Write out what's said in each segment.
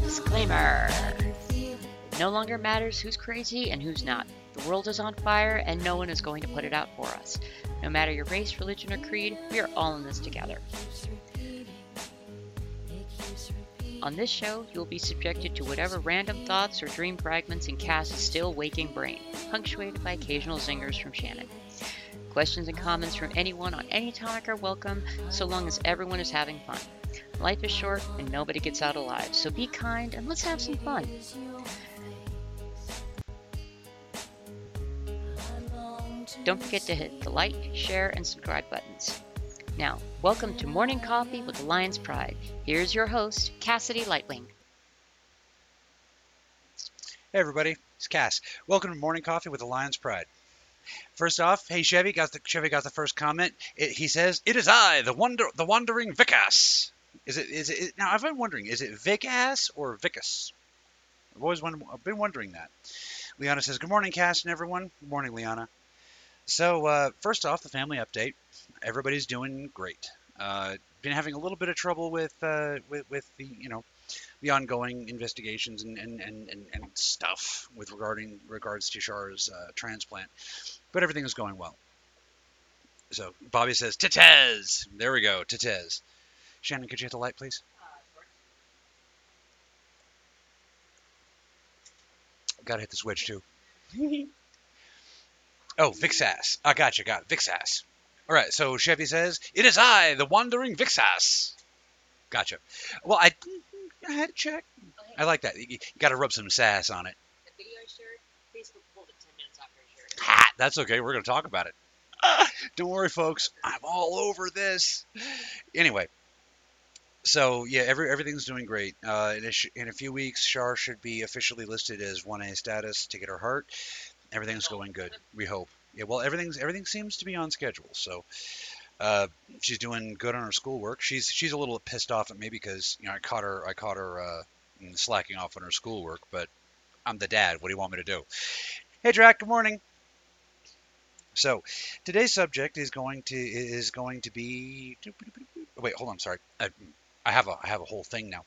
Disclaimer. I can feel it. It no longer matters who's crazy and who's not. The world is on fire and no one is going to put it out for us. No matter your race, religion, or creed, we are all in this together. On this show, you will be subjected to whatever random thoughts or dream fragments in Cass's still waking brain, punctuated by occasional zingers from Shannon. Questions and comments from anyone on any topic are welcome, so long as everyone is having fun. Life is short and nobody gets out alive, so be kind and let's have some fun. Don't forget to hit the like, share, and subscribe buttons. Now, welcome to Morning Coffee with the Lion's Pride. Here's your host, Cassidae Lightwing. Hey everybody, it's Cass. Welcome to Morning Coffee with the Lion's Pride. First off, hey Chevy got the Chevy got the first comment. It, he says, "It is I, the wonder, the wandering Vicas." Is it? Is it? Now I've been wondering, is it Vicas or Vicus? I've always wondered, I've been wondering that. Liana says, "Good morning, Cass and everyone." Good morning, Liana. So uh, first off, the family update. Everybody's doing great. Uh, been having a little bit of trouble with uh, with with the you know the ongoing investigations and, and, and, and, and stuff with regarding regards to Char's uh, transplant, but everything is going well. So Bobby says, "Tetez." There we go, Tetez. Shannon, could you hit the light, please? Gotta hit the switch too. oh, Vixass. I got you. Got it. Vixass. All right. So Chevy says, "It is I, the wandering Vixas. Gotcha. Well, I, I had to check. I like that. You, you got to rub some sass on it. The video I shared, Facebook pulled it 10 minutes after I shared it. Ha! That's okay. We're going to talk about it. Don't worry, folks. I'm all over this. Anyway, so yeah, every everything's doing great. Uh, in, a sh- in a few weeks, Shar should be officially listed as 1A status to get her heart. Everything's going good. We hope. Yeah. Well, everything's everything seems to be on schedule. So. Uh, she's doing good on her schoolwork. She's she's a little pissed off at me because you know I caught her I caught her uh, slacking off on her schoolwork, but I'm the dad. What do you want me to do? Hey, Drac. Good morning. So, today's subject is going to is going to be. Wait, hold on. Sorry, I, I have a I have a whole thing now.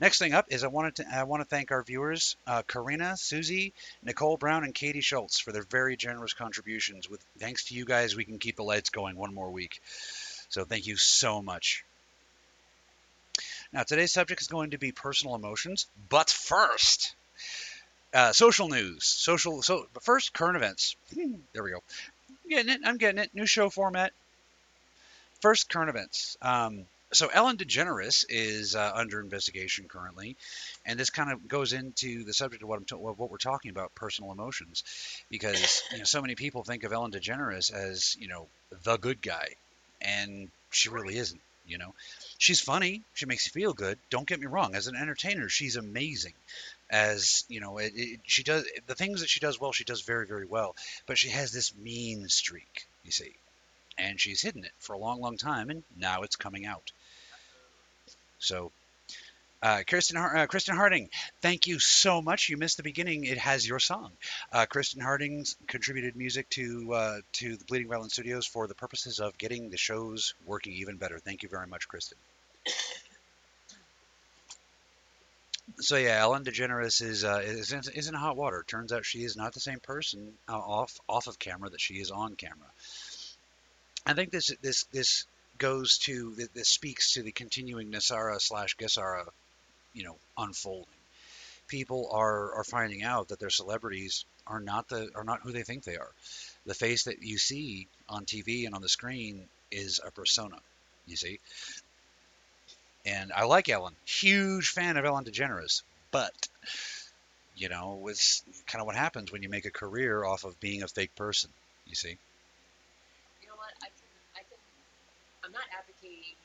Next thing up is I wanted to I want to thank our viewers, uh, Karina, Susie, Nicole Brown, and Katie Schultz for their very generous contributions. With thanks to you guys, we can keep the lights going one more week. So thank you so much. Now today's subject is going to be personal emotions, but first, uh, social news. Social so first current events. There we go. I'm getting it. I'm getting it. New show format. First current events. Um, so Ellen DeGeneres is uh, under investigation currently, and this kind of goes into the subject of what I'm ta- what we're talking about, personal emotions, because you know so many people think of Ellen DeGeneres as you know the good guy, and she really isn't. You know, she's funny. She makes you feel good. Don't get me wrong. As an entertainer, she's amazing. As you know, it, it, she does the things that she does well. She does very, very well. But she has this mean streak. You see, and she's hidden it for a long, long time, and now it's coming out. So, uh, Kristen, uh, Kristen Harding, thank you so much. You missed the beginning. It has your song. Uh, Kristen Harding's contributed music to uh, to the Bleeding Violin Studios for the purposes of getting the shows working even better. Thank you very much, Kristen. So yeah, Ellen DeGeneres is, uh, is in- is in hot water. Turns out she is not the same person uh, off off of camera that she is on camera. I think this this this goes to th- this speaks to the continuing NESARA slash Gesara, you know, unfolding. People are are finding out that their celebrities are not the are not who they think they are. The face that you see on TV and on the screen is a persona. You see. And I like Ellen, huge fan of Ellen DeGeneres, but you know, it's kind of what happens when you make a career off of being a fake person. You see. You know what? I can, I can, I'm not advocating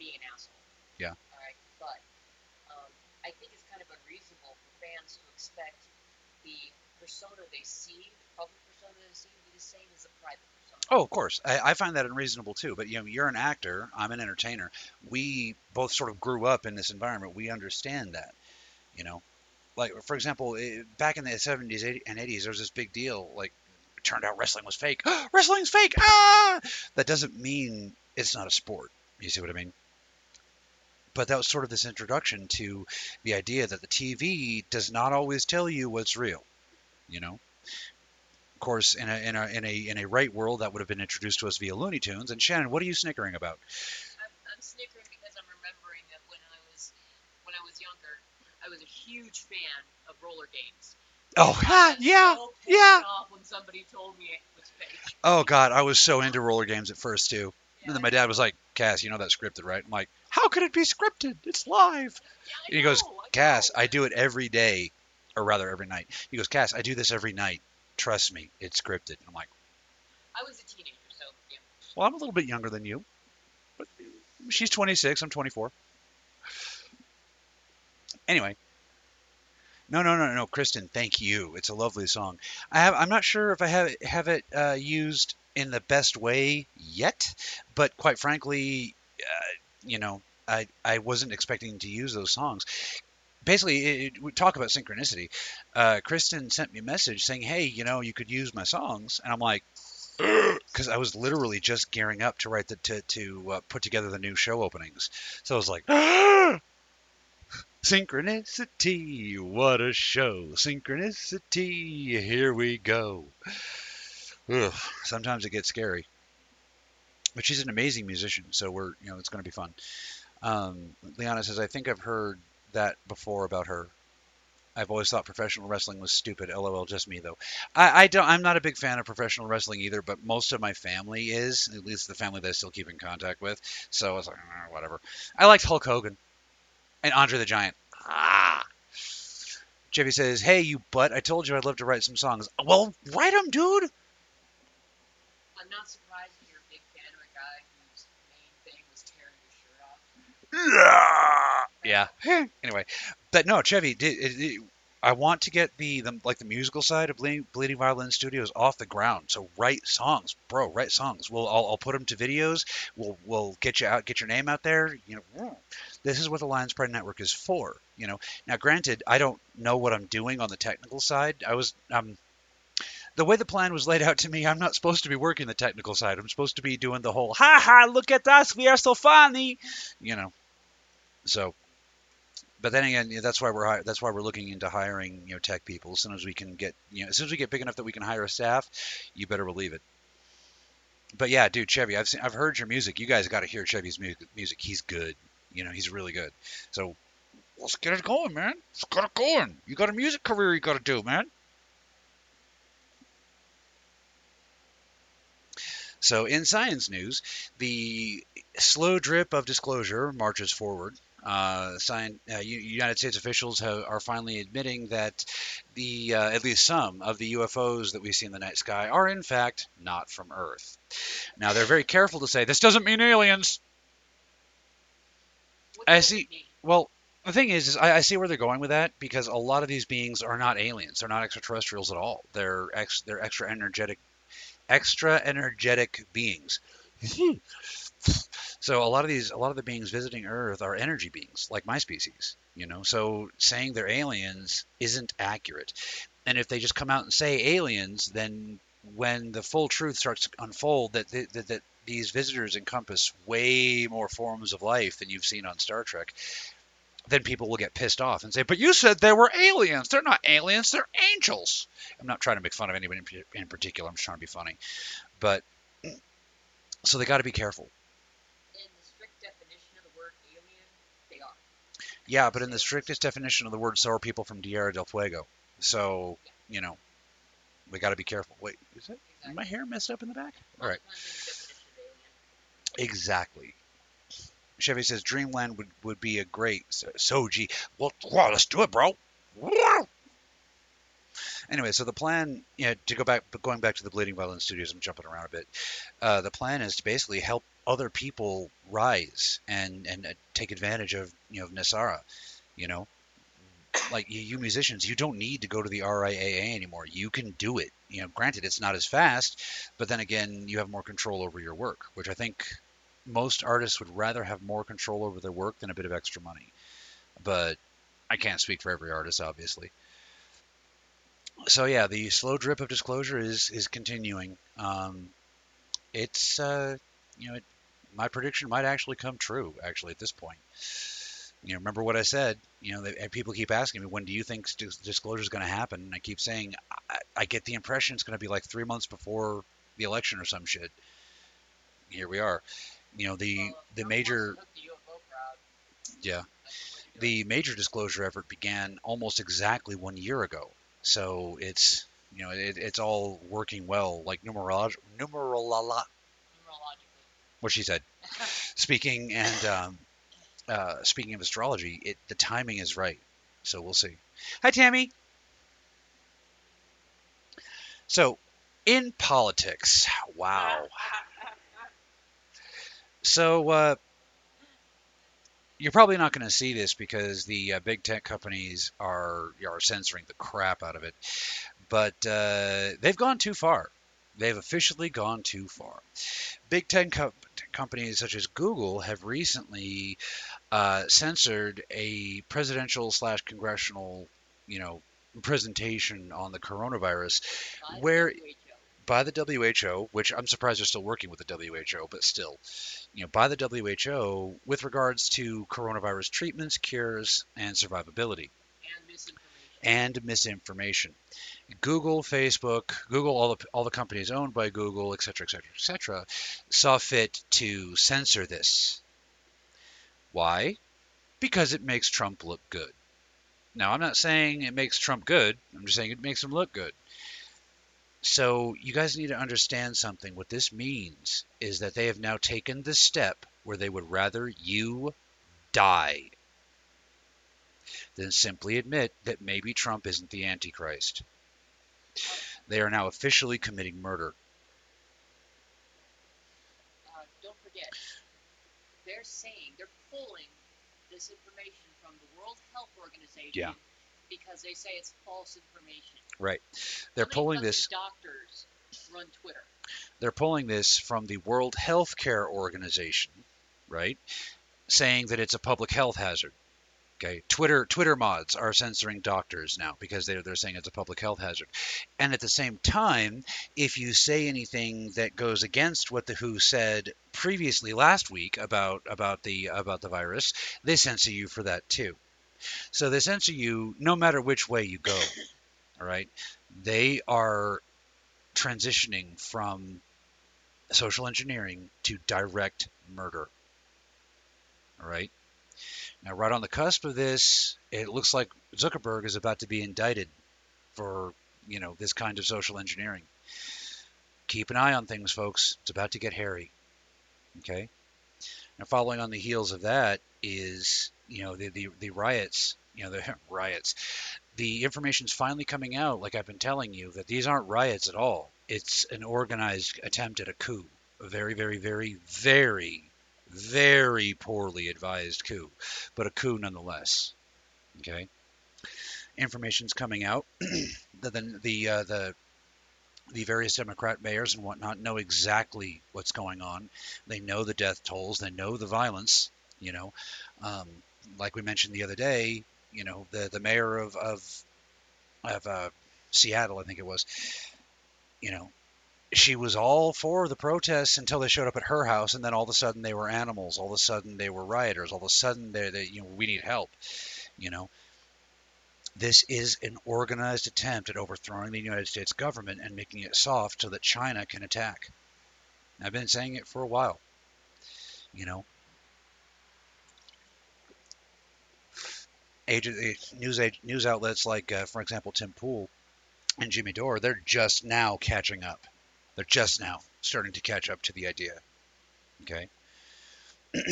being an asshole. Yeah. All right, but um, I think it's kind of unreasonable for fans to expect the persona they see, the public persona they see, to be the same as the private persona. Oh, of course. I, I find that unreasonable too. But you know, you're an actor. I'm an entertainer. We both sort of grew up in this environment. We understand that. You know, like for example, eh, back in the 70s 80 and 80s, there was this big deal. Like turned out wrestling was fake. Wrestling's fake. Ah, that doesn't mean it's not a sport. You see what I mean? But that was sort of this introduction to the idea that the TV does not always tell you what's real. You know, of course, in a in a in a in a right world, that would have been introduced to us via Looney Tunes. And Shannon, what are you snickering about? I'm, I'm snickering because I'm remembering that when I was when I was younger, I was a huge fan of roller games. Oh, ha, yeah, so yeah. When somebody told me it was fake. Oh God, I was so into roller games at first too. And then my dad was like, "Cass, you know that's scripted, right?" I'm like, "How could it be scripted? It's live." yeah, And he goes, know, I Cass, know. I do it every day, or rather every night. He goes, Cass, I do this every night. Trust me, it's scripted. I'm like, I was a teenager, so yeah. well, I'm a little bit younger than you, but she's 26, I'm 24. Anyway, no, no, no, no, Kristen, thank you. It's a lovely song. I have, I'm not sure if I have it, have it uh, used in the best way yet, but quite frankly, uh, you know, I I wasn't expecting to use those songs. Basically, it, it, we talk about synchronicity. Uh, Kristen sent me a message saying, "Hey, you know, you could use my songs," and I'm like, because I was literally just gearing up to write the to to uh, put together the new show openings. So I was like, synchronicity, what a show! Synchronicity, here we go. Ugh, sometimes it gets scary, but she's an amazing musician, so we're you know it's going to be fun. Um, Liana says, I think I've heard that before about her. I've always thought professional wrestling was stupid. LOL, just me though. I, I don't. I'm not a big fan of professional wrestling either, but most of my family is. At least the family that I still keep in contact with. So I was like, "Eh, whatever. I liked Hulk Hogan and Andre the Giant. Ah. Jeffy says, "Hey, you butt! I told you I'd love to write some songs. Well, write them, dude. I'm not surprised that you're a big fan of a guy whose main thing was tearing his shirt off. Yeah. Anyway, but no, Chevy. Did, it, it, I want to get the, the like the musical side of Bleeding, Bleeding Violin Studios off the ground. So write songs, bro. Write songs. We'll I'll, I'll put them to videos. We'll we'll get you out, get your name out there. You know, this is what the Lions Pride Network is for. You know. Now, granted, I don't know what I'm doing on the technical side. I was um. The way the plan was laid out to me, I'm not supposed to be working the technical side. I'm supposed to be doing the whole "ha ha, look at us, we are so funny," you know. So, but then again, that's why we're that's why we're looking into hiring you know tech people. As soon as we can get you know as soon as we get big enough that we can hire a staff, you better believe it. But yeah, dude, Chevy, I've seen, I've heard your music. You guys got to hear Chevy's mu- music. He's good. You know, he's really good. So let's get it going, man. Let's get it going. You got a music career you got to do, man. So, in science news, the slow drip of disclosure marches forward. Uh, sign, uh, United States officials have, are finally admitting that the uh, at least some of the UFOs that we see in the night sky are in fact not from Earth. Now they're very careful to say this doesn't mean aliens. What I see- Well, the thing is, is I, I see where they're going with that because a lot of these beings are not aliens. They're not extraterrestrials at all. They're ex, they're extra energetic, extra energetic beings. so a lot of these, a lot of the beings visiting Earth are energy beings, like my species. You know, so saying they're aliens isn't accurate. And if they just come out and say aliens, then when the full truth starts to unfold, that that, that, that these visitors encompass way more forms of life than you've seen on Star Trek, then people will get pissed off and say, "But you said they were aliens. They're not aliens. They're angels." I'm not trying to make fun of anybody in particular. I'm just trying to be funny. But so they got to be careful. In the strict definition of the word alien, they are. Yeah, but in the strictest definition of the word, so are people from Tierra del Fuego. So you know, we got to be careful. Wait, is it? Is my hair messed up in the back? All right. Sometimes in the definition of alien. Exactly. Chevy says Dreamland would, would be a great so, so gee. Well, let's do it, bro. Anyway, so the plan, you know, to go back, going back to the Bleeding Violin Studios, I'm jumping around a bit. Uh, the plan is to basically help other people rise and and uh, take advantage of you know of NESARA. You know, like you, you musicians, you don't need to go to the RIAA anymore. You can do it. You know, granted, it's not as fast, but then again, you have more control over your work, which I think most artists would rather have more control over their work than a bit of extra money. But I can't speak for every artist, obviously. so yeah, the slow drip of disclosure is is continuing. Um, it's uh, you know, it, my prediction might actually come true. Actually, at this point, you know, remember what I said. You know, and people keep asking me, when do you think disclosure is going to happen? And I keep saying, I, I get the impression it's going to be like three months before the election or some shit. Here we are. You know, the the major yeah the major disclosure effort began almost exactly one year ago. So it's you know it, it's all working well. Like numerolog numerolola what she said. Speaking and um, uh, speaking of astrology, it the timing is right. So we'll see. Hi Tammy. So in politics, wow. So uh, you're probably not going to see this because the uh, big tech companies are are censoring the crap out of it, but uh, they've gone too far. They've officially gone too far. Big tech co- companies such as Google have recently uh, censored a presidential slash congressional, you know, presentation on the coronavirus, where by the WHO, which I'm surprised they're still working with the WHO, but still, you know, by the WHO with regards to coronavirus treatments, cures, and survivability and misinformation. Google, Facebook, Google, all the all the companies owned by Google, et cetera, et cetera, et cetera, saw fit to censor this. Why? Because it makes Trump look good. Now, I'm not saying it makes Trump good. I'm just saying it makes him look good. So you guys need to understand something. What this means is that they have now taken the step where they would rather you die than simply admit that maybe Trump isn't the Antichrist. They are now officially committing murder. uh, don't forget, they're saying they're pulling this information from the World Health Organization Yeah. because they say it's false information. Right. They're pulling this Doctors run Twitter. they're pulling this from the World Health Care Organization, right? Saying that it's a public health hazard. Okay, Twitter Twitter mods are censoring doctors now because they're they're saying it's a public health hazard, and at the same time, if you say anything that goes against what the WHO said previously last week about about the about the virus, they censor you for that too. So they censor you no matter which way you go. All right, they are transitioning from social engineering to direct murder. All right. Now, right on the cusp of this, it looks like Zuckerberg is about to be indicted for, you know, this kind of social engineering. Keep an eye on things, folks. It's about to get hairy. Okay. Now, following on the heels of that is, you know, the the, the riots. You know, the riots. The information's finally coming out, like I've been telling you, that these aren't riots at all. It's an organized attempt at a coup. A very, very, very, very very poorly advised coup, but a coup nonetheless. Okay. Information's coming out that the the uh, the the various Democrat mayors and whatnot know exactly what's going on. They know the death tolls. They know the violence. You know, um, like we mentioned the other day. You know, the the mayor of of of uh, Seattle, I think it was. You know, she was all for the protests until they showed up at her house, and then all of a sudden they were animals. All of a sudden they were rioters. All of a sudden they, they you know, we need help. You know, this is an organized attempt at overthrowing the United States government and making it soft so that China can attack. I've been saying it for a while. You know, agent, news news outlets like, uh, for example, Tim Pool and Jimmy Dore, they're just now catching up. They're just now starting to catch up to the idea. Okay. Better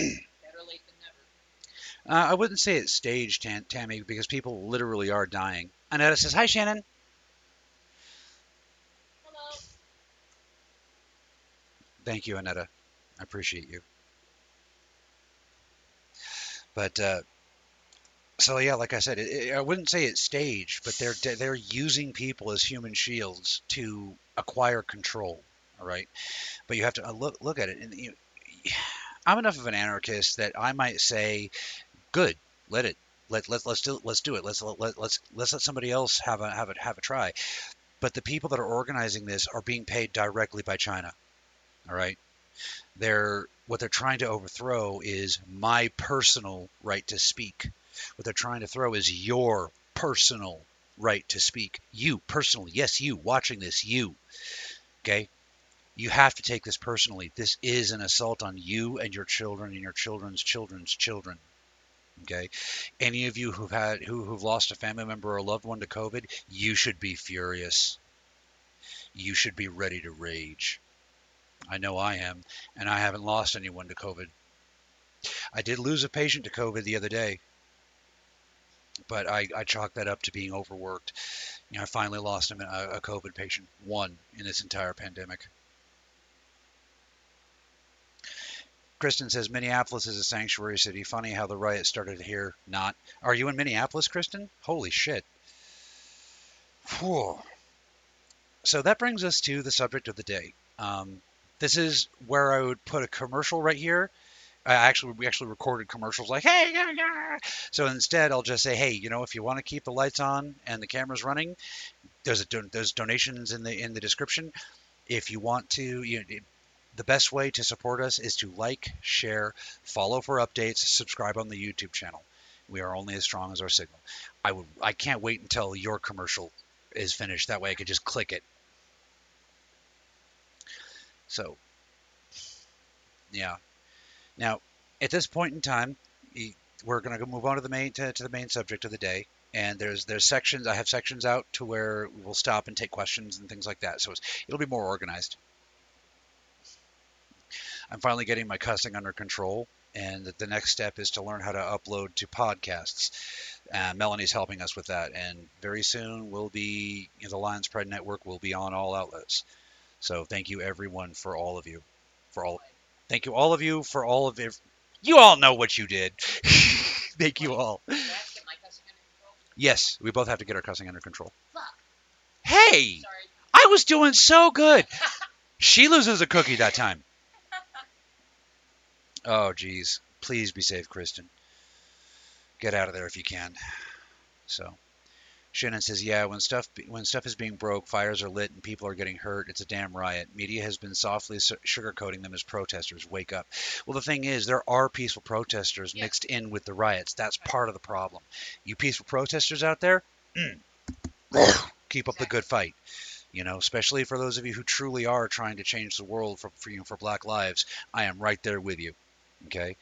late than never. Uh, I wouldn't say it's staged, Tam- Tammy, because people literally are dying. Annetta says, "Hi, Shannon." Hello. Thank you, Annetta. I appreciate you. But uh, so yeah, like I said, it, it, I wouldn't say it's staged, but they're they're using people as human shields to acquire control. All right, but you have to uh, look look at it, and you, I'm enough of an anarchist that I might say, good, let it Let let let's do let's do it. Let's let, let let's let's let somebody else have a have a have a try. But the people that are organizing this are being paid directly by China. All right. They're what they're trying to overthrow is my personal right to speak. What they're trying to throw is your personal right to speak. You personally, yes, you watching this, you. Okay? You have to take this personally. This is an assault on you and your children and your children's children's children. Okay? Any of you who've had who, who've lost a family member or a loved one to COVID, you should be furious. You should be ready to rage. I know I am, and I haven't lost anyone to COVID. I did lose a patient to COVID the other day, but I, I chalk that up to being overworked. You know, I finally lost a, a COVID patient, one in this entire pandemic. Kristen says Minneapolis is a sanctuary city. Funny how the riot started here. Not. Are you in Minneapolis, Kristen? Holy shit. Whew. So that brings us to the subject of the day. Um, this is where I would put a commercial right here. I actually we actually recorded commercials like hey yeah, yeah. so instead I'll just say hey you know if you want to keep the lights on and the cameras running there's a don- there's donations in the in the description. If you want to you know, the best way to support us is to like share follow for updates subscribe on the YouTube channel. We are only as strong as our signal. I would I can't wait until your commercial is finished. That way I could just click it. So yeah now, at this point in time, we're going to move on to the main to, to, the main subject of the day. And there's there's sections. I have sections out to where we'll stop and take questions and things like that. So it'll be more organized. I'm finally getting my cussing under control, and the next step is to learn how to upload to podcasts. Uh, Melanie's helping us with that, and very soon we'll be you know, the Lions Pride Network will be on all outlets. So thank you everyone for all of you, for all Thank you, all of you, for all of it. You all know what you did. Thank you all. Yes, we both have to get our cussing under control. Fuck. Hey, Sorry. I was doing so good. she loses a cookie that time. Oh, geez. Please be safe, Kristen. Get out of there if you can. So. Shannon says, "Yeah, when stuff when stuff is being broke, fires are lit, and people are getting hurt, it's a damn riot. Media has been softly sugarcoating them as protesters. Wake up." Well, the thing is, there are peaceful protesters Yeah. mixed in with the riots. That's part of the problem. You peaceful protesters out there, mm, keep up the good fight. You know, especially for those of you who truly are trying to change the world for for, you know, for Black lives. I am right there with you. Okay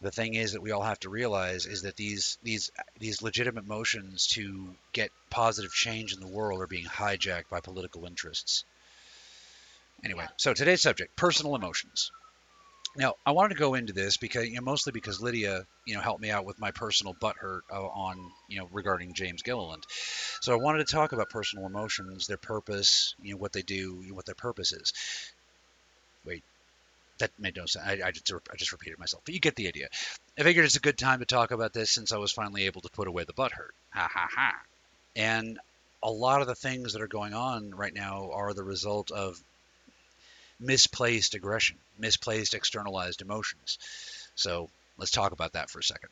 the thing is that we all have to realize is that these these these legitimate motions to get positive change in the world are being hijacked by political interests. Anyway, so today's subject: personal emotions. Now, I wanted to go into this because, you know, mostly because Lydia, you know, helped me out with my personal butthurt uh, on, you know, regarding James Gilliland. So I wanted to talk about personal emotions, their purpose, you know, what they do, you know, what their purpose is. Wait, that made no sense. I, I, just, I just repeated myself, but you get the idea. I figured it's a good time to talk about this since I was finally able to put away the butt hurt. Ha ha ha. And a lot of the things that are going on right now are the result of misplaced aggression, misplaced externalized emotions. So let's talk about that for a second.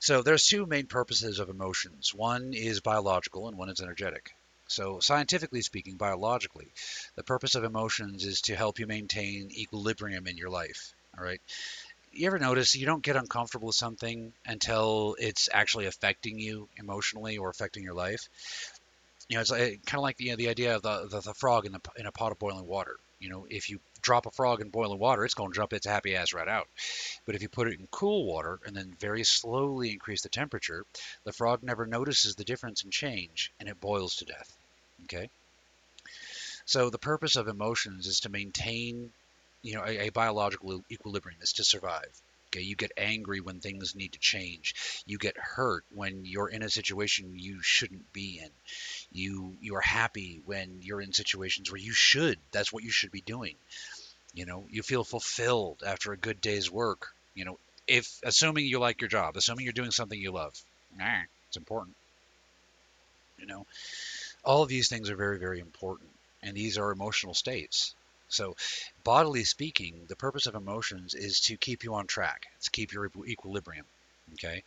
So there's two main purposes of emotions. One is biological and one is energetic. So, scientifically speaking, biologically, the purpose of emotions is to help you maintain equilibrium in your life. All right. You ever notice you don't get uncomfortable with something until it's actually affecting you emotionally or affecting your life? You know, it's eh, like, kind of like the, you know, the idea of the, the, the frog in, the, in a pot of boiling water. You know, if you drop a frog in boiling water, it's going to jump its happy ass right out. But if you put it in cool water and then very slowly increase the temperature, the frog never notices the difference in change and it boils to death. Okay. So the purpose of emotions is to maintain, you know, a, a biological equilibrium. Is to survive. Okay, you get angry when things need to change. You get hurt when you're in a situation you shouldn't be in. You you are happy when you're in situations where you should. That's what you should be doing. You know, you feel fulfilled after a good day's work. You know, if assuming you like your job, assuming you're doing something you love, nah, it's important. You know, all of these things are very very important, and these are emotional states. So, bodily speaking, the purpose of emotions is to keep you on track. to keep your equilibrium. Okay,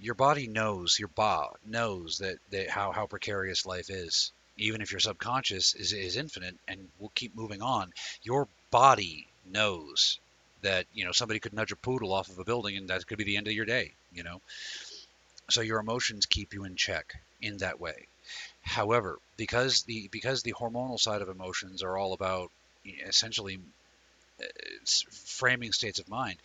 your body knows, your ba knows that, that how, how precarious life is. Even if your subconscious is, is infinite and will keep moving on, your body knows that you know somebody could nudge a poodle off of a building and that could be the end of your day. You know, so your emotions keep you in check in that way. However, because the because the hormonal side of emotions are all about essentially uh, framing states of mind,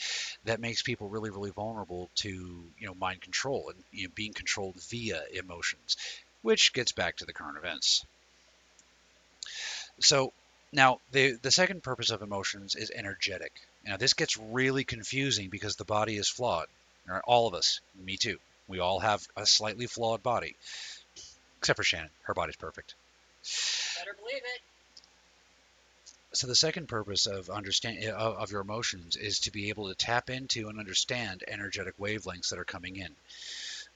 that makes people really really vulnerable to you know mind control and you know, being controlled via emotions, which gets back to the current events. So now the the second purpose of emotions is energetic. Now this gets really confusing because the body is flawed. All of us, me too. We all have a slightly flawed body, except for Shannon. Her body's perfect. Better believe it. So the second purpose of understand of, of your emotions is to be able to tap into and understand energetic wavelengths that are coming in.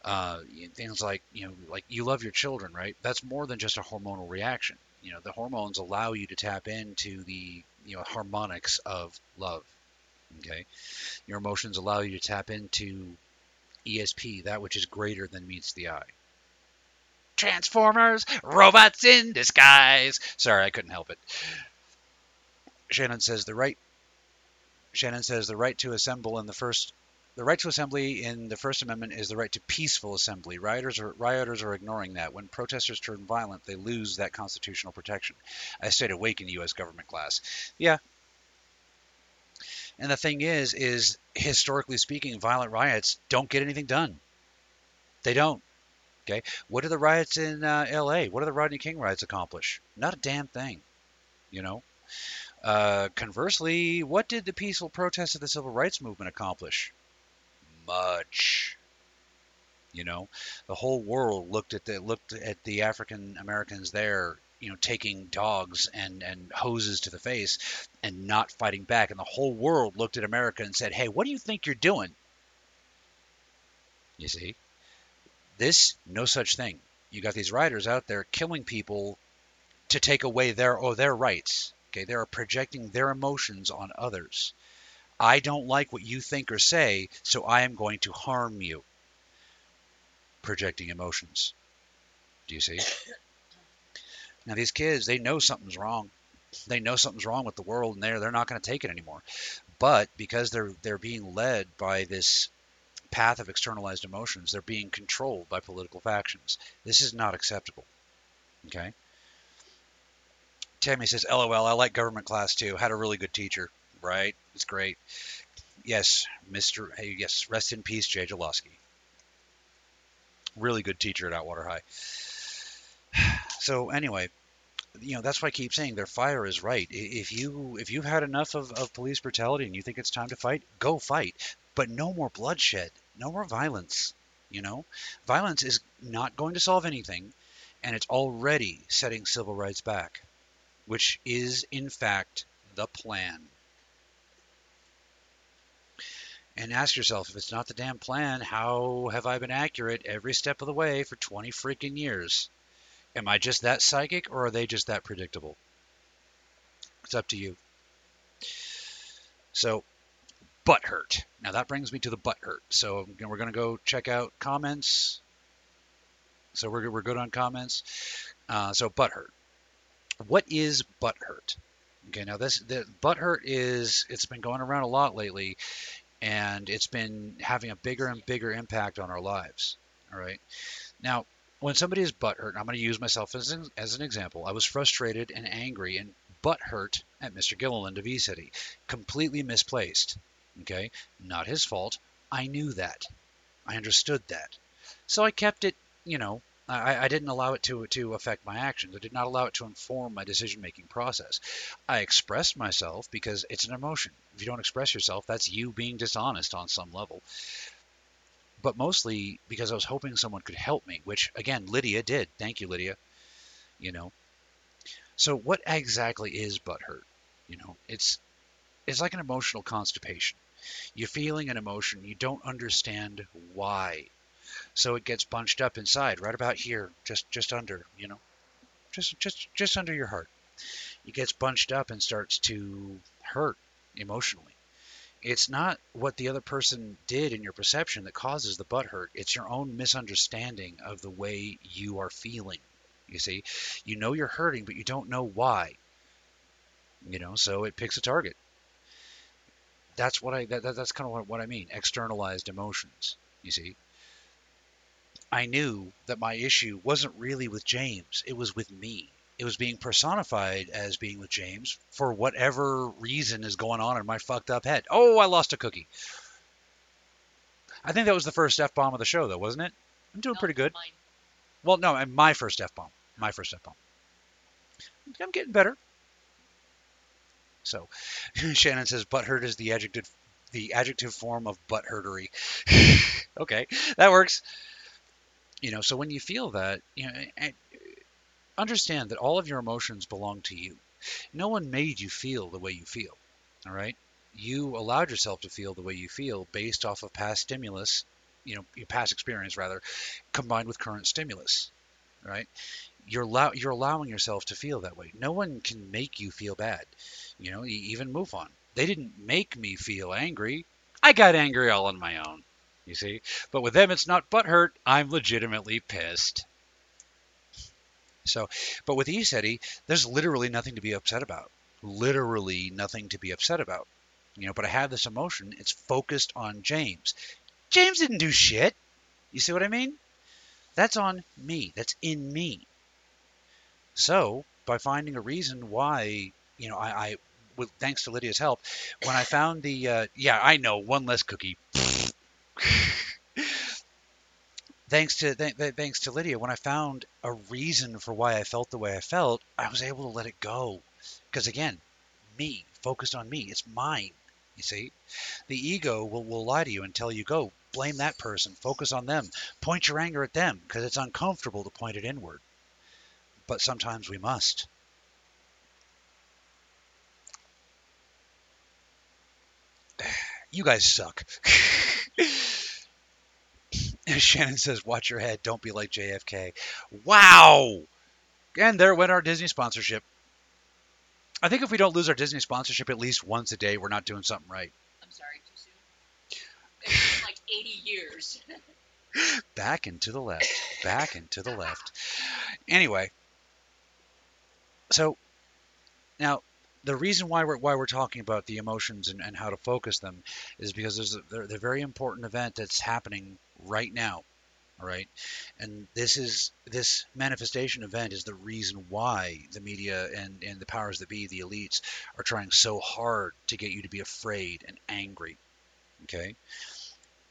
Uh, things like you know, like you love your children, right? That's more than just a hormonal reaction. You know, the hormones allow you to tap into the you know harmonics of love. Okay, your emotions allow you to tap into ESP, that which is greater than meets the eye. Transformers, robots in disguise. Sorry, I couldn't help it. Shannon says the right. Shannon says the right to assemble in the first. The right to assembly in the First Amendment is the right to peaceful assembly. Rioters are, rioters are ignoring that. When protesters turn violent, they lose that constitutional protection. I stayed awake in U.S. government class. Yeah, and the thing is, is historically speaking, violent riots don't get anything done. They don't. Okay. What do the riots in uh, L.A. What do the Rodney King riots accomplish? Not a damn thing. You know. Uh, conversely, what did the peaceful protests of the civil rights movement accomplish? Much. You know, the whole world looked at the looked at the African Americans there, you know, taking dogs and and hoses to the face and not fighting back, and the whole world looked at America and said, "Hey, what do you think you're doing?" You see, this no such thing. You got these riders out there killing people to take away their or their rights. Okay, they are projecting their emotions on others. I don't like what you think or say, so I am going to harm you. Projecting emotions. Do you see? Now these kids, they know something's wrong. They know something's wrong with the world, and they're they're not going to take it anymore. But because they're they're being led by this path of externalized emotions, they're being controlled by political factions. This is not acceptable. Okay. Tammy says, "LOL, I like government class too. Had a really good teacher. Right? It's great. Yes, Mr. Hey, yes, rest in peace, Jay Jaloski. Really good teacher at Atwater High. So anyway, you know that's why I keep saying their fire is right. If you if you've had enough of, of police brutality and you think it's time to fight, go fight. But no more bloodshed, no more violence. You know, violence is not going to solve anything, and it's already setting civil rights back, which is in fact the plan. And ask yourself, if it's not the damn plan, how have I been accurate every step of the way for 20 freaking years? Am I just that psychic, or are they just that predictable? It's up to you. So, butt hurt. Now that brings me to the butt hurt. So we're going to go check out comments. So we're, we're good on comments. Uh, so butt hurt. What is butt hurt? Okay, now this the butt hurt is it's been going around a lot lately, and it's been having a bigger and bigger impact on our lives. All right. Now, when somebody is butthurt, I'm going to use myself as an, as an example. I was frustrated and angry and butt hurt at Mr. Gilliland of ECETI. Completely misplaced. Okay? Not his fault. I knew that. I understood that. So I kept it, you know, I, I didn't allow it to, to affect my actions. I did not allow it to inform my decision making process. I expressed myself because it's an emotion. If you don't express yourself, that's you being dishonest on some level but mostly because I was hoping someone could help me, which again Lydia did. Thank you, Lydia. You know. So what exactly is butthurt? You know, it's it's like an emotional constipation. You're feeling an emotion, you don't understand why. So it gets bunched up inside, right about here, just just under, you know. Just just just under your heart. It gets bunched up and starts to hurt emotionally. it's not what the other person did in your perception that causes the butt hurt. It's your own misunderstanding of the way you are feeling. You see, you know you're hurting, but you don't know why. You know, so it picks a target. That's what I. That, that- that's kind of what, what I mean. Externalized emotions. You see. I knew that my issue wasn't really with James. It was with me. It was being personified as being with James for whatever reason is going on in my fucked up head. Oh, I lost a cookie. I think that was the first F bomb of the show, though, wasn't it? I'm doing pretty good. Mine. Well, no, my first F bomb. My first F bomb. I'm getting better. So, Shannon says butthurt is the adjective the adjective form of butthurtery. okay, that works. You know, so when you feel that, you know, understand that all of your emotions belong to you. No one made you feel the way you feel. All right? You allowed yourself to feel the way you feel based off of past stimulus, you know, your past experience rather, combined with current stimulus. Right? You're you're allowing yourself to feel that way. No one can make you feel bad. You know, even move on. They didn't make me feel angry. I got angry all on my own. You see? But with them, it's not butthurt. I'm legitimately pissed. So, but with ECETI, there's literally nothing to be upset about. Literally nothing to be upset about. You know, but I have this emotion. It's focused on James. James didn't do shit. You see what I mean? That's on me. That's in me. So, by finding a reason why, you know, I, I with thanks to Lydia's help, when I found the, uh, yeah, I know, one less cookie. thanks to th- th- thanks to Lydia, when I found a reason for why I felt the way I felt, I was able to let it go. Because again, me, focused on me, it's mine. You see, the ego will, will lie to you and tell you go blame that person, focus on them, point your anger at them because it's uncomfortable to point it inward. But sometimes we must. You guys suck. Shannon says, "Watch your head. Don't be like JFK." Wow. And there went our Disney sponsorship. I think if we don't lose our Disney sponsorship at least once a day, we're not doing something right. I'm sorry, too soon. It's been like 80 years. Back and to the left. Back and to the left. Anyway, so now the reason why we're why we're talking about the emotions and, and how to focus them is because there's a, there's a very important event that's happening right now. All right, and this is this manifestation event is the reason why the media and and the powers that be, the elites, are trying so hard to get you to be afraid and angry. Okay.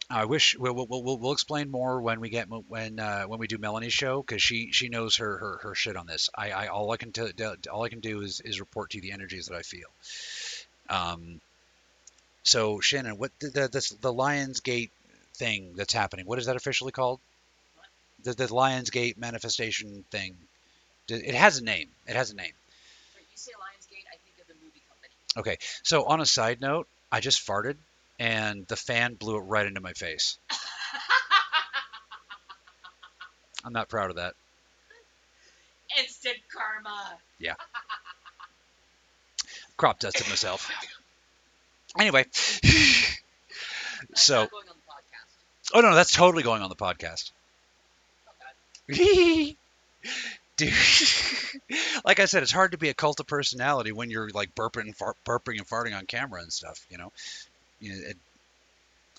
I wish we'll, we'll, we'll, we'll explain more when we get when uh, when we do Melanie's show because she she knows her, her her shit on this. I, I all I can tell all I can do is is report to you the energies that I feel. Um. So Shannon, what the the, this, the Lionsgate thing that's happening? What is that officially called? The the Lionsgate manifestation thing. It has a name. It has a name. When you say Lionsgate, I think of the movie company. Okay. So on a side note, I just farted and the fan blew it right into my face. I'm not proud of that. Instant karma. Yeah. Crop dusted myself. Anyway, That's so not going on the podcast. oh no, that's totally going on the podcast. Dude, like I said, it's hard to be a cult of personality when you're like burping and fart, burping and farting on camera and stuff. You know, you know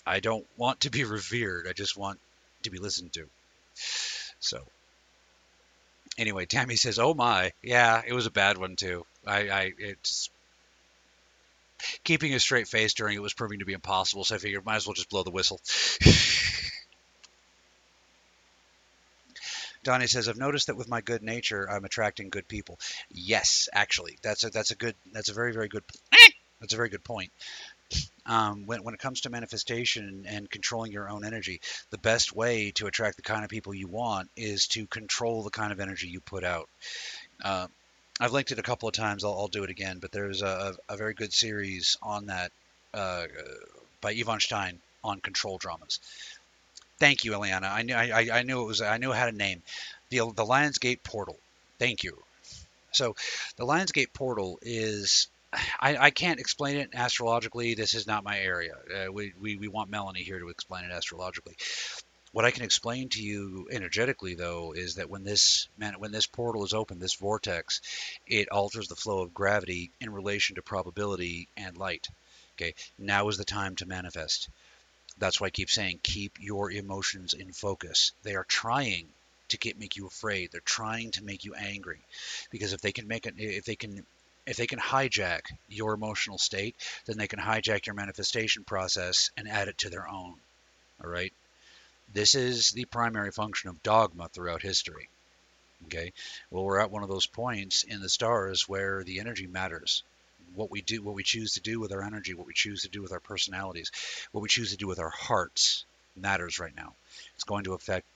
I don't want to be revered. I just want to be listened to. So, anyway, Tammy says, "Oh my, yeah, it was a bad one too. I, I, it's." Keeping a straight face during it was proving to be impossible, so I figured might as well just blow the whistle. Donnie says, "I've noticed that with my good nature, I'm attracting good people." Yes, actually, that's a that's a good that's a very very good that's a very good point. Um, when when it comes to manifestation and controlling your own energy, the best way to attract the kind of people you want is to control the kind of energy you put out. Uh, I've linked it a couple of times. I'll, I'll do it again, but there's a, a very good series on that uh, by Yvonne Stein on control dramas. Thank you, Eliana. I knew I, I knew it was I knew it had a name. The the Lionsgate portal. Thank you. So, the Lionsgate portal is I, I can't explain it astrologically. This is not my area. Uh, we, we, we want Melanie here to explain it astrologically. What I can explain to you energetically, though, is that when this man, when this portal is open, this vortex, it alters the flow of gravity in relation to probability and light. Okay, now is the time to manifest. That's why I keep saying keep your emotions in focus. They are trying to get make you afraid. They're trying to make you angry, because if they can make it, if they can if they can hijack your emotional state, then they can hijack your manifestation process and add it to their own. All right? This is the primary function of dogma throughout history. Okay? Well, we're at one of those points in the stars where the energy matters. What we do, what we choose to do with our energy, what we choose to do with our personalities, what we choose to do with our hearts matters right now. It's going to affect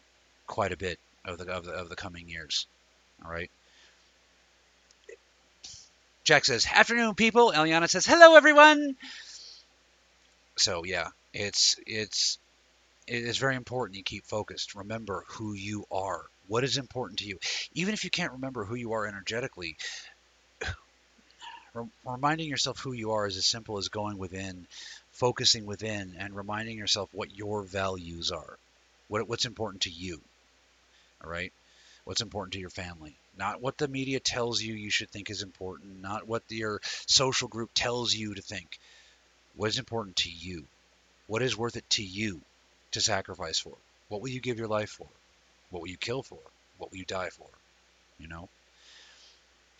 quite a bit of the of the, of the coming years. All right? Jack says, "Afternoon, people." Eliana says, "Hello, everyone." So yeah, it's it's it is very important you keep focused. Remember who you are. What is important to you, even if you can't remember who you are energetically. rem- Reminding yourself who you are is as simple as going within, focusing within, and reminding yourself what your values are, what what's important to you. All right, what's important to your family, not what the media tells you you should think is important, not what your social group tells you to think. What is important to you? What is worth it to you to sacrifice for? What will you give your life for? What will you kill for? What will you die for? You know?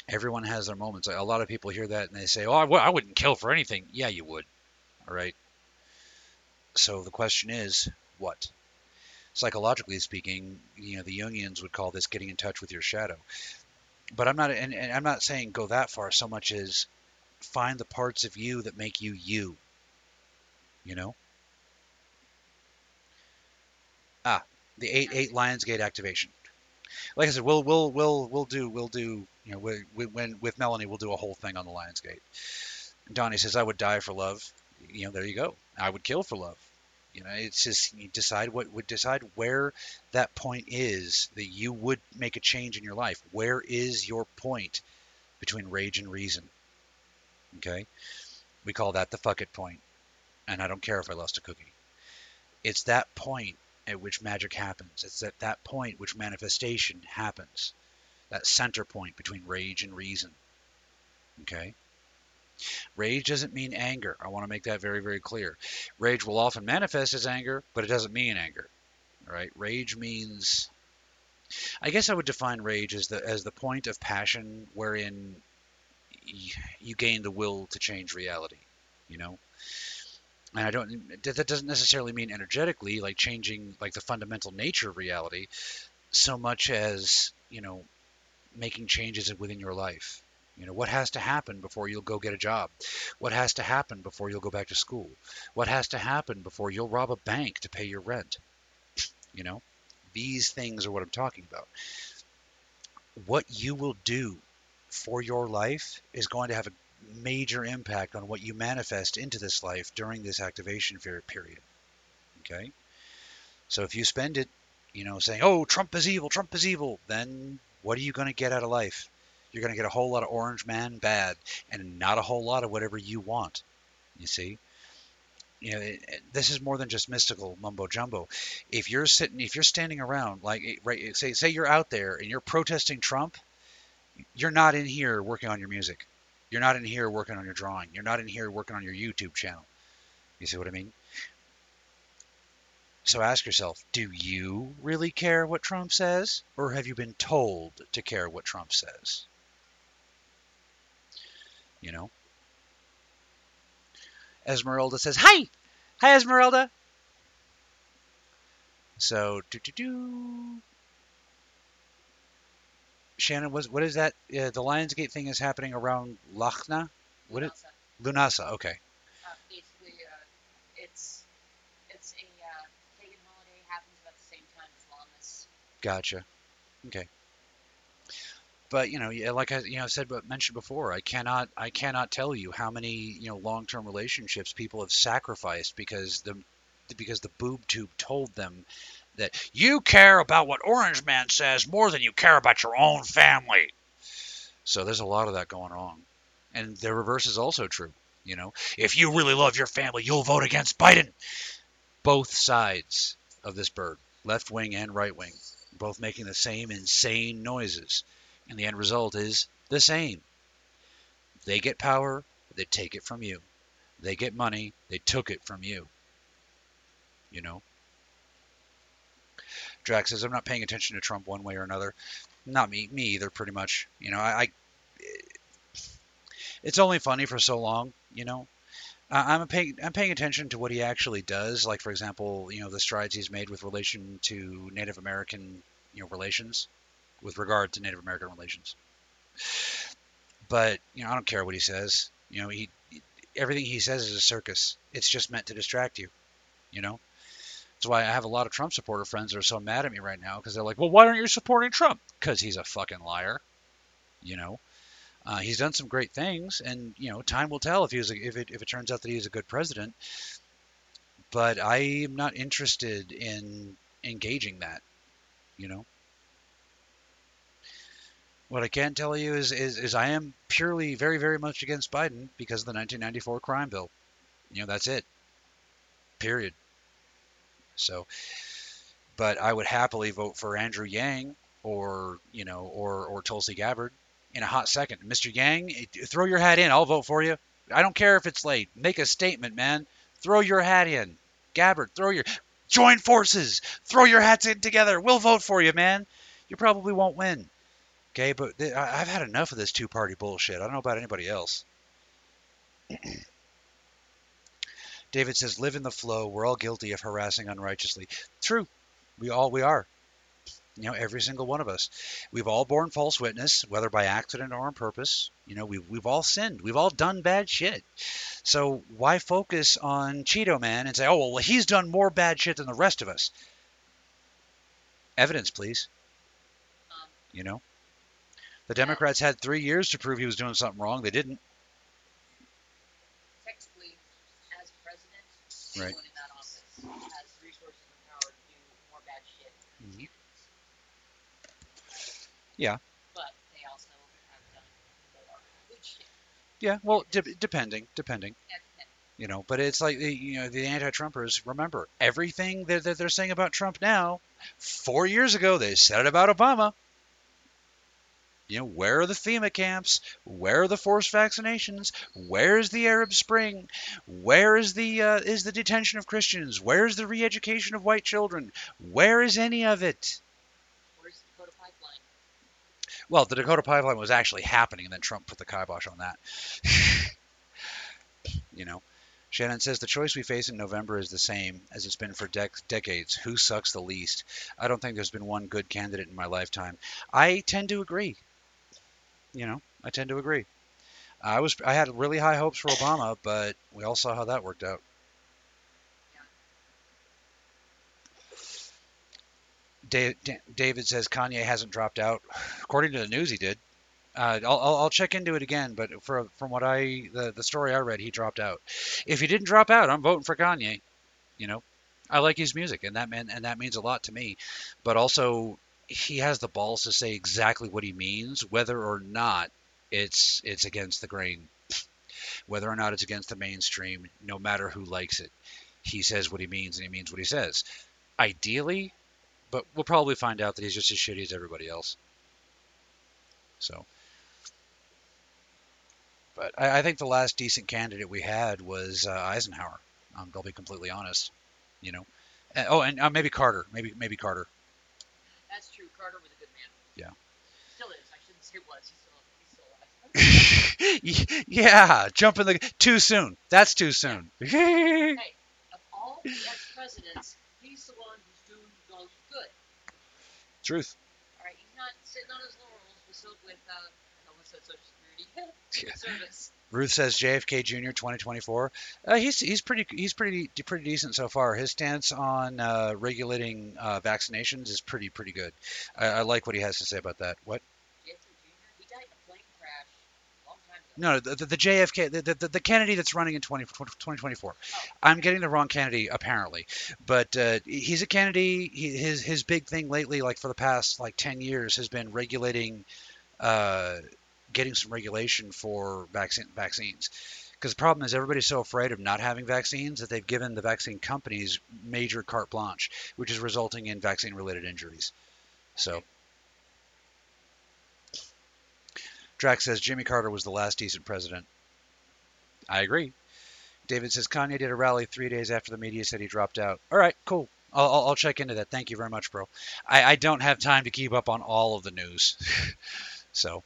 Everyone has their moments. A lot of people hear that and they say, "Oh, I w- I wouldn't kill for anything." Yeah, you would. All right. So the question is, what? Psychologically speaking, you know, the Jungians would call this getting in touch with your shadow. But I'm not, and, and I'm not saying go that far so much as find the parts of you that make you you. You know? Ah, the eight eight Lionsgate activation. Like I said, we'll we'll we'll we'll do we'll do you know we, we, when with Melanie we'll do a whole thing on the Lionsgate. Donnie says I would die for love. You know, there you go. I would kill for love. You know, it's just you decide what would decide where that point is that you would make a change in your life. Where is your point between rage and reason? Okay, we call that the fuck it. And I don't care if I lost a cookie. It's that point at which magic happens. It's at that point which manifestation happens. That center point between rage and reason. Okay? Rage doesn't mean anger. I want to make that very, very clear. Rage will often manifest as anger, but it doesn't mean anger. All right? Rage means I guess I would define rage as the as the point of passion wherein you gain the will to change reality, you know? and I don't that doesn't necessarily mean energetically like changing like the fundamental nature of reality so much as you know making changes within your life you know what has to happen before you'll go get a job what has to happen before you'll go back to school what has to happen before you'll rob a bank to pay your rent you know these things are what i'm talking about what you will do for your life is going to have a major impact on what you manifest into this life during this activation period. Okay? So if you spend it, you know, saying, oh, Trump is evil, Trump is evil, then what are you going to get out of life? You're going to get a whole lot of orange man bad and not a whole lot of whatever you want. You see? You know, this is more than just mystical mumbo jumbo. If you're sitting, if you're standing around, like, eh, right, say, say you're out there and you're protesting Trump, you're not in here working on your music. You're not in here working on your drawing. You're not in here working on your YouTube channel. You see what I mean? So ask yourself, do you really care what Trump says? Or have you been told to care what Trump says? You know? Esmeralda says, Hi! Hi, Esmeralda! So, do do do. Shannon, was what is that? Uh, the Lionsgate thing is happening around Lachna? What is Lunasa? Okay. Uh, basically, uh, it's it's a uh, pagan holiday happens about the same time as Lammas. Gotcha. Okay. But you know, like I you know said but mentioned before, I cannot I cannot tell you how many you know long-term relationships people have sacrificed because the because the boob tube told them that you care about what Orange Man says more than you care about your own family. So there's a lot of that going on. And the reverse is also true. You know, if you really love your family, you'll vote against Biden. Both sides of this bird, left wing and right wing, both making the same insane noises. And the end result is the same. They get power, they take it from you. They get money, they took it from you. You know? Drax says, I'm not paying attention to Trump one way or another. Not me, me either, pretty much. You know, I, I it's only funny for so long, you know. I'm paying I'm paying attention to what he actually does. Like for example, you know the strides he's made with relation to Native American you know relations, with regard to Native American relations. But you know I don't care what he says. You know he everything he says is a circus. It's just meant to distract you. You know. That's why I have a lot of Trump supporter friends that are so mad at me right now because they're like, well, why aren't you supporting Trump? Because he's a fucking liar. You know. Uh, he's done some great things, and you know, time will tell if he was a, if it if it turns out that he's a good president. But I am not interested in engaging that. You know. What I can tell you is, is is I am purely very very much against Biden because of the 1994 crime bill. You know, that's it. Period. So, but I would happily vote for Andrew Yang or you know or or Tulsi Gabbard in a hot second. Mr. Yang, throw your hat in. I'll vote for you. I don't care if it's late. Make a statement, man. Throw your hat in. Gabbard, throw your join forces. Throw your hats in together. We'll vote for you, man. You probably won't win. Okay, but th- I- I've had enough of this two-party bullshit. I don't know about anybody else. David says, "Live in the flow. We're all guilty of harassing unrighteously." True, we all we are. You know, every single one of us. We've all borne false witness, whether by accident or on purpose. You know, we've we've all sinned. We've all done bad shit. So why focus on Cheeto Man and say, "Oh well, he's done more bad shit than the rest of us"? Evidence, please. Um, You know, the Democrats had three years to prove he was doing something wrong. They didn't. technically, as president, Right. in that office has resources and power to do more bad shit. than Mhm. you. Yeah. But they also have done more good shit. Yeah, well, de- depending, depending. You know, but it's like the- you know the anti-Trumpers. Remember everything that, that they're saying about Trump now. Four years ago, they said it about Obama. You know, where are the FEMA camps? Where are the forced vaccinations? Where is the Arab Spring? Where is the uh, is the detention of Christians? Where is the re-education of white children? Where is any of it? where's the Dakota pipeline? Well, the Dakota pipeline was actually happening, and then Trump put the kibosh on that. you know, Shannon says the choice we face in November is the same as it's been for dec- decades. Who sucks the least? I don't think there's been one good candidate in my lifetime. I tend to agree. You know, I tend to agree. I was I had really high hopes for Obama, but we all saw how that worked out. Da- Da- David says Kanye hasn't dropped out. According to the news, he did. Uh, I'll, I'll, I'll check into it again, but for, from what I the, the story I read, he dropped out. If he didn't drop out, I'm voting for Kanye. You know, I like his music, and that man and that means a lot to me. But also, he has the balls to say exactly what he means, whether or not it's it's against the grain, whether or not it's against the mainstream. No matter who likes it, he says what he means, and he means what he says. Ideally, but we'll probably find out that he's just as shitty as everybody else. So, but I, I think the last decent candidate we had was uh, Eisenhower. Um, I'll be completely honest. You know, oh, and uh, maybe Carter. Maybe maybe Carter. That's true. Carter was a good man. Yeah. Still is. I shouldn't say was. He's still he's still alive. yeah, jump in the too soon. That's too soon. hey, of all the ex-presidents, he's the one who's doing the most good. Truth. All right, he's not sitting on his laurels with uh, I almost said Social Security Yeah. service. Ruth says JFK Jr. 2024. Uh, he's he's pretty he's pretty pretty decent so far. His stance on uh, regulating uh, vaccinations is pretty pretty good. I, I like what he has to say about that. What? No, the, the, the JFK, the, the, the Kennedy that's running in 20, 2024. I'm getting the wrong Kennedy apparently, but uh, he's a Kennedy. He, his his big thing lately, like for the past like 10 years, has been regulating uh, getting some regulation for vaccine vaccines. Because the problem is everybody's so afraid of not having vaccines that they've given the vaccine companies major carte blanche, which is resulting in vaccine-related injuries. So, Drax says Jimmy Carter was the last decent president. I agree. David says Kanye did a rally three days after the media said he dropped out. All right, cool. I'll, I'll, I'll check into that. Thank you very much, bro. I, I don't have time to keep up on all of the news. so.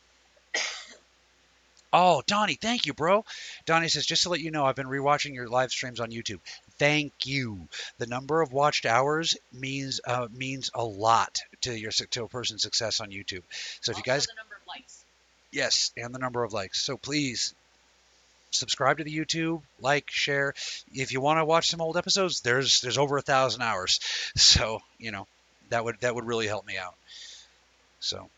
Oh, Donnie, thank you, bro. Donnie says, just to let you know, I've been rewatching your live streams on YouTube. Thank you. The number of watched hours means uh, means a lot to your to a person's success on YouTube. So if you guys, the number of likes. yes, and the number of likes. So please subscribe to the YouTube, like, share. If you want to watch some old episodes, there's there's over a thousand hours. So you know that would that would really help me out. So.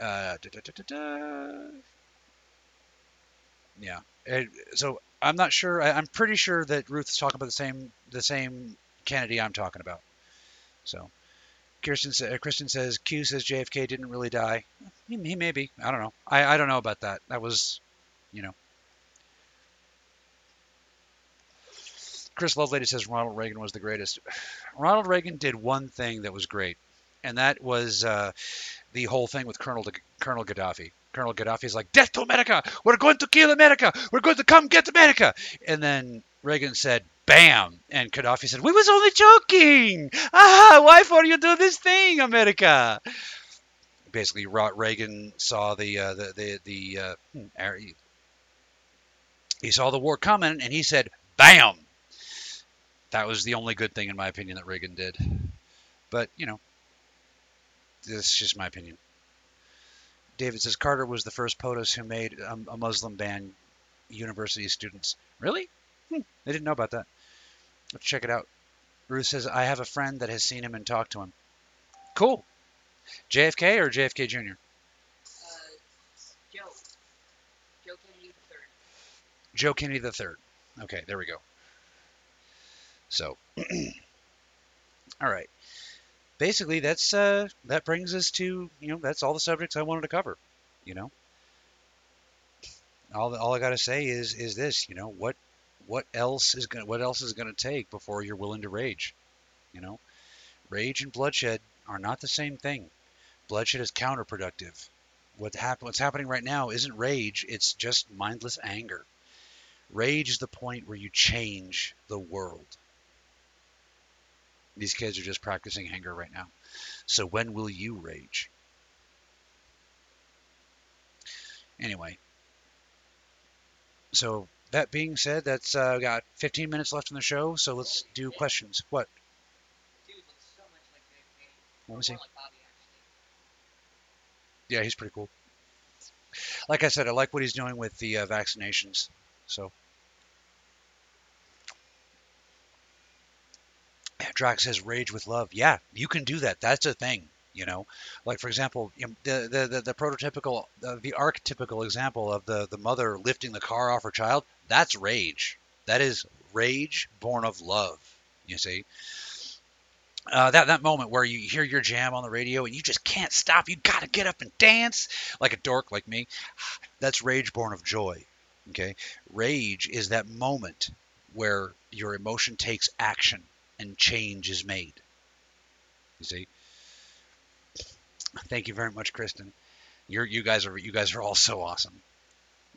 Uh, da, da, da. Yeah. And so I'm not sure. I, I'm pretty sure that Ruth is talking about the same the same Kennedy I'm talking about. So, Kirsten sa- uh, Kristen says Q says JFK didn't really die. He, he may be. I don't know. I, I don't know about that. That was, you know. Chris Lovelady says Ronald Reagan was the greatest. Ronald Reagan did one thing that was great, and that was uh, the whole thing with Colonel Colonel Gaddafi. Colonel Gaddafi is like, "Death to America! We're going to kill America! We're going to come get America!" And then Reagan said, "Bam!" And Gaddafi said, "We was only joking. Ah, why for you do this thing, America?" Basically, Reagan saw the uh, the the, the uh, hmm, he saw the war coming, and he said, "Bam!" That was the only good thing, in my opinion, that Reagan did. But you know, this is just my opinion. David says Carter was the first POTUS who made a, a Muslim ban university students. Really? Hmm, I didn't know about that. Let's check it out. Ruth says I have a friend that has seen him and talked to him. Cool. JFK or JFK Jr. Uh, Joe. Joe Kennedy the third. Joe Kennedy the third. Okay, there we go. So, all right. Basically, that's uh, that brings us to you know that's all the subjects I wanted to cover. You know, all all I got to say is is this. You know what what else is going what else is to take before you're willing to rage? You know, rage and bloodshed are not the same thing. Bloodshed is counterproductive. What happen, what's happening right now isn't rage; it's just mindless anger. Rage is the point where you change the world. These kids are just practicing anger right now. So when will you rage? Anyway. So that being said, that's uh, got 15 minutes left in the show. So let's do questions. What? Let me see. Yeah, he's pretty cool. Like I said, I like what he's doing with the uh, vaccinations. So. Drax says rage with love. Yeah, you can do that. That's a thing. You know, like for example, you know, the, the the the prototypical, uh, the archetypical example of the the mother lifting the car off her child. That's rage. That is rage born of love. You see. Uh, that that moment where you hear your jam on the radio and you just can't stop. You got to get up and dance like a dork like me. That's rage born of joy. Okay, rage is that moment where your emotion takes action and change is made. You see. Thank you very much, Kristen. You're you guys are you guys are all so awesome.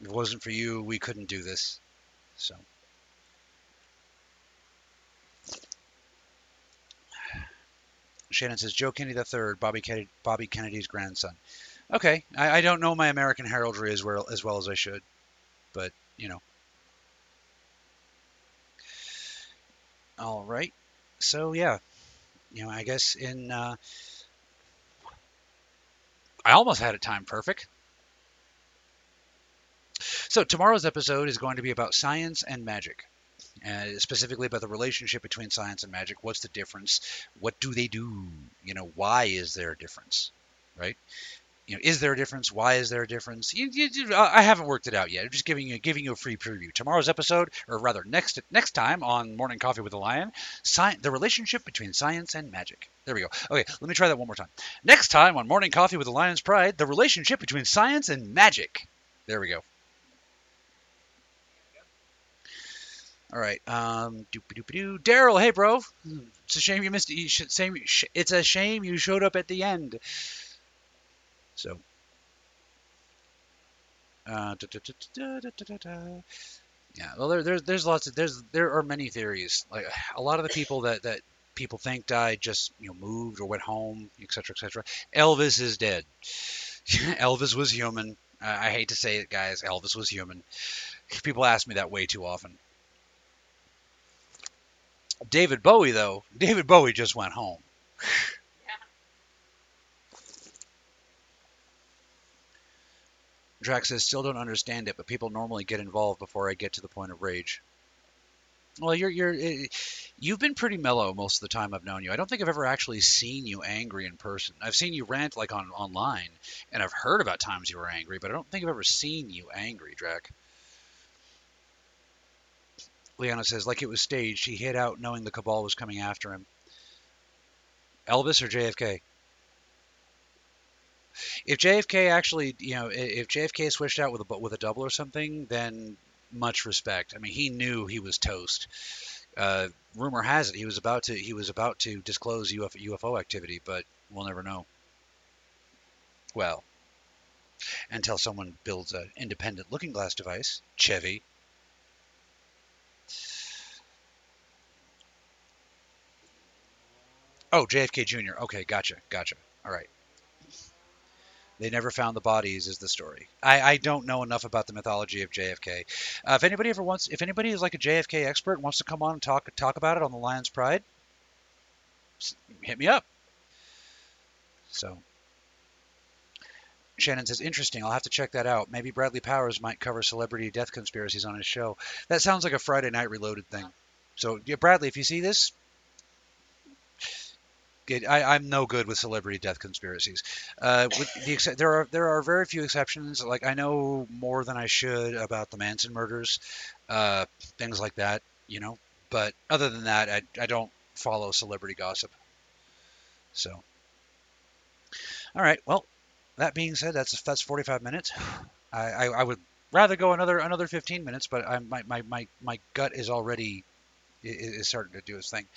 If it wasn't for you, we couldn't do this. So. Shannon says Joe Kennedy III, Bobby Kennedy, Bobby Kennedy's grandson. Okay, I, I don't know my American heraldry as well as well as I should, but you know. All right, so yeah, you know, I guess in uh, I almost had it time perfect. So tomorrow's episode is going to be about science and magic, uh, specifically about the relationship between science and magic. What's the difference? What do they do? You know, why is there a difference? Right? You know, is there a difference? Why is there a difference? You, you, you- I haven't worked it out yet. I'm just giving you giving you a free preview. Tomorrow's episode, or rather next next time on Morning Coffee with the Lion, the relationship between science and magic. There we go. Okay, let me try that one more time. Next time on Morning Coffee with the Lion's Pride, the relationship between science and magic. There we go. All right. Um. Daryl, hey bro. It's a shame you missed. Same, it's a shame you showed up at the end. So, yeah. Well, there, there's there's lots of there's there are many theories. Like a lot of the people that that people think died just you know moved or went home, etc., etc. Elvis is dead. Elvis was human. Uh, I hate to say it, guys. Elvis was human. People ask me that way too often. David Bowie, though, David Bowie just went home. Drax says, still don't understand it, but people normally get involved before I get to the point of rage. Well, you're you're eh, you've been pretty mellow most of the time I've known you. I don't think I've ever actually seen you angry in person. I've seen you rant like on online, and I've heard about times you were angry, but I don't think I've ever seen you angry, Drac. Liana says, like it was staged, he hid out knowing the cabal was coming after him. Elvis or JFK? If JFK actually, you know, if JFK switched out with a with a double or something, then much respect. I mean, he knew he was toast. Uh, rumor has it he was about to he was about to disclose UFO, UFO activity, but we'll never know. Well, until someone builds an independent looking glass device, Chevy. Oh, JFK Jr. Okay, gotcha, gotcha. All right. They never found the bodies, is the story. I, I don't know enough about the mythology of JFK. Uh, if anybody ever wants, if anybody is like a JFK expert and wants to come on and talk talk about it on the Lion's Pride, hit me up. So, Shannon says, interesting. I'll have to check that out. Maybe Bradley Powers might cover celebrity death conspiracies on his show. That sounds like a Friday Night Reloaded thing. So, yeah, Bradley, if you see this, Good. I, I'm no good with celebrity death conspiracies. Uh, the there are there are very few exceptions. Like I know more than I should about the Manson murders, uh, things like that. You know, but other than that, I I don't follow celebrity gossip. So, all right. Well, that being said, that's that's 45 minutes. I I, I would rather go another another 15 minutes, but I my my my, my gut is already is starting to do its thing.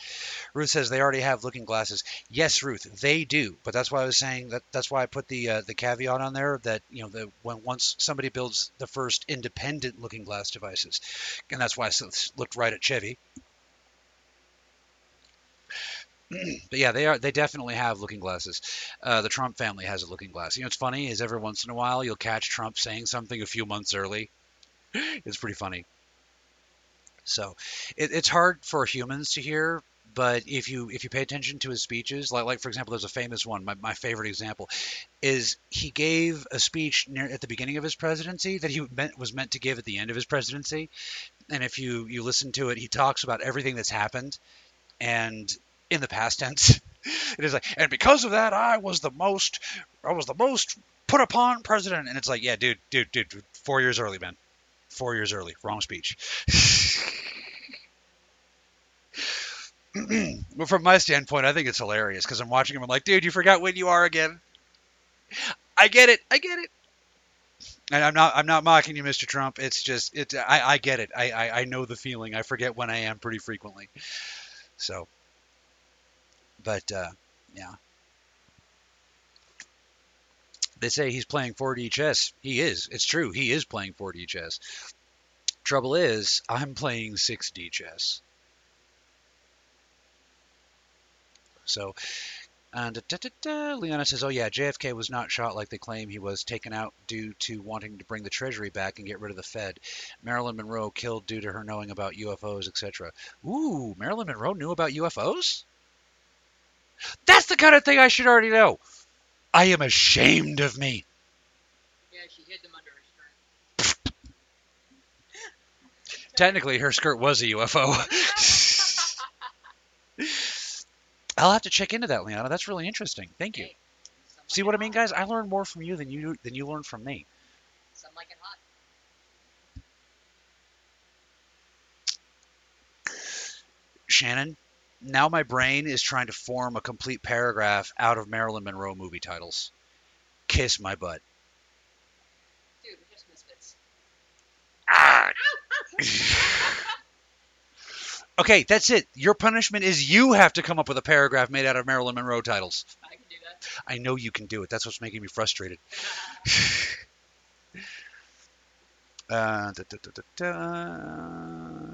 Ruth says they already have looking glasses. Yes, Ruth, they do. But that's why I was saying that. That's why I put the uh, the caveat on there that you know that when once somebody builds the first independent looking glass devices, and that's why I looked right at Chevy. but yeah, they are. They definitely have looking glasses. Uh, the Trump family has a looking glass. You know, it's funny is every once in a while you'll catch Trump saying something a few months early. It's pretty funny. So it, it's hard for humans to hear, but if you if you pay attention to his speeches, like like for example, there's a famous one. My, my favorite example is he gave a speech near at the beginning of his presidency that he meant, was meant to give at the end of his presidency. And if you you listen to it, he talks about everything that's happened, and in the past tense. It is like, and because of that, I was the most, I was the most put upon president. And it's like, yeah, dude, dude, dude, dude, four years early, man. Four years early. Wrong speech. but from my standpoint, I think it's hilarious because I'm watching him. I'm like, dude, you forgot when you are again. I get it. I get it. And I'm not. I'm not mocking you, Mr. Trump. It's just. It's. I. I get it. I. I, I know the feeling. I forget when I am pretty frequently. So. But uh, yeah. They say he's playing 4D chess. He is. It's true. He is playing 4D chess. Trouble is, I'm playing 6D chess. So, and da, da, da, Leona says, "Oh yeah, JFK was not shot like they claim he was. Taken out due to wanting to bring the Treasury back and get rid of the Fed. Marilyn Monroe killed due to her knowing about UFOs, etc. Ooh, Marilyn Monroe knew about UFOs. That's the kind of thing I should already know. I am ashamed of me. Yeah, she hid them under her skirt. Technically, her skirt was a UFO. I'll have to check into that, Leona. That's really interesting. Thank you. Hey, See what I mean, guys? I learn more from you than you than you learn from me. Some like it hot. Shannon, now my brain is trying to form a complete paragraph out of Marilyn Monroe movie titles. Kiss my butt. Dude, we're just misfits. Ah! okay, that's it. Your punishment is you have to come up with a paragraph made out of Marilyn Monroe titles. I can do that. I know you can do it. That's what's making me frustrated. Uh, da, da, da, da, da.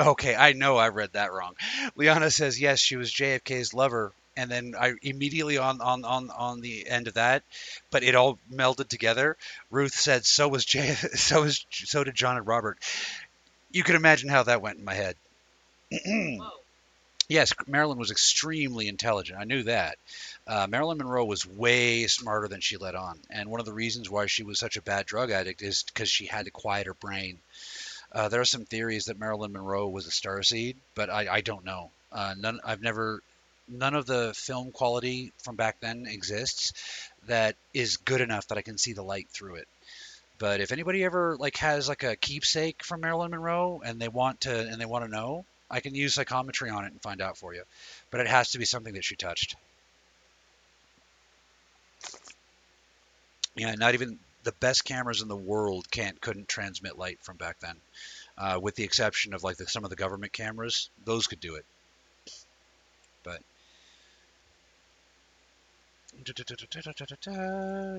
Okay, I know I read that wrong. Liana says yes, she was JFK's lover, and then I immediately on on on on the end of that, but it all melded together. Ruth said so was J, so was so did John and Robert. You can imagine how that went in my head. Yes, Marilyn was extremely intelligent. I knew that. Uh, Marilyn Monroe was way smarter than she let on. And one of the reasons why she was such a bad drug addict is because she had to quiet her brain. Uh, there are some theories that Marilyn Monroe was a starseed, but I, I don't know. Uh, none, I've never, none of the film quality from back then exists that is good enough that I can see the light through it. But if anybody ever like has like a keepsake from Marilyn Monroe and they want to and they want to know, I can use psychometry on it and find out for you. But it has to be something that she touched. Yeah, not even the best cameras in the world can't couldn't transmit light from back then, uh, with the exception of like the, some of the government cameras. Those could do it. But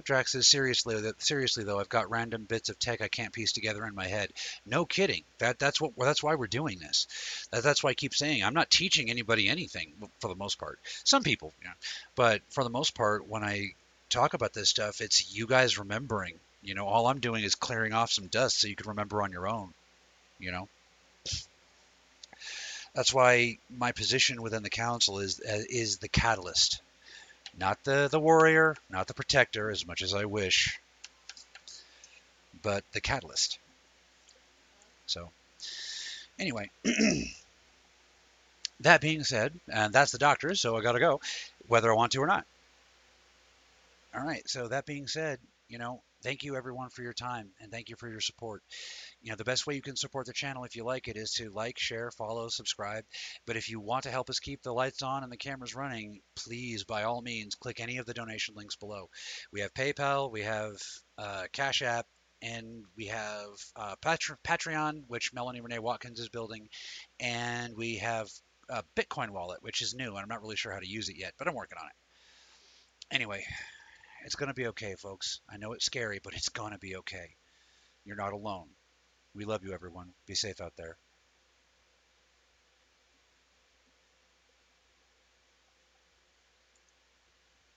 Drax says seriously, that seriously though, I've got random bits of tech I can't piece together in my head. No kidding. That that's what well, that's why we're doing this. That, that's why I keep saying I'm not teaching anybody anything for the most part. Some people, but for the most part, when I talk about this stuff, it's you guys remembering. You know, all I'm doing is clearing off some dust so you can remember on your own. You know. That's why my position within the council is uh, is the catalyst not the the warrior, not the protector, as much as I wish, but the catalyst. So, anyway, that being said, and that's the doctor, so I got to go, whether I want to or not. All right. So that being said, you know, thank you everyone for your time and thank you for your support. You know, the best way you can support the channel if you like it is to like, share, follow, subscribe. But if you want to help us keep the lights on and the cameras running, please, by all means, click any of the donation links below. We have PayPal, we have uh, Cash App, and we have uh, Patre- Patreon, which Melanie Renee Watkins is building, and we have a Bitcoin wallet, which is new, and I'm not really sure how to use it yet, but I'm working on it. Anyway, it's going to be okay, folks. I know it's scary, but it's going to be okay. You're not alone. We love you, everyone. Be safe out there.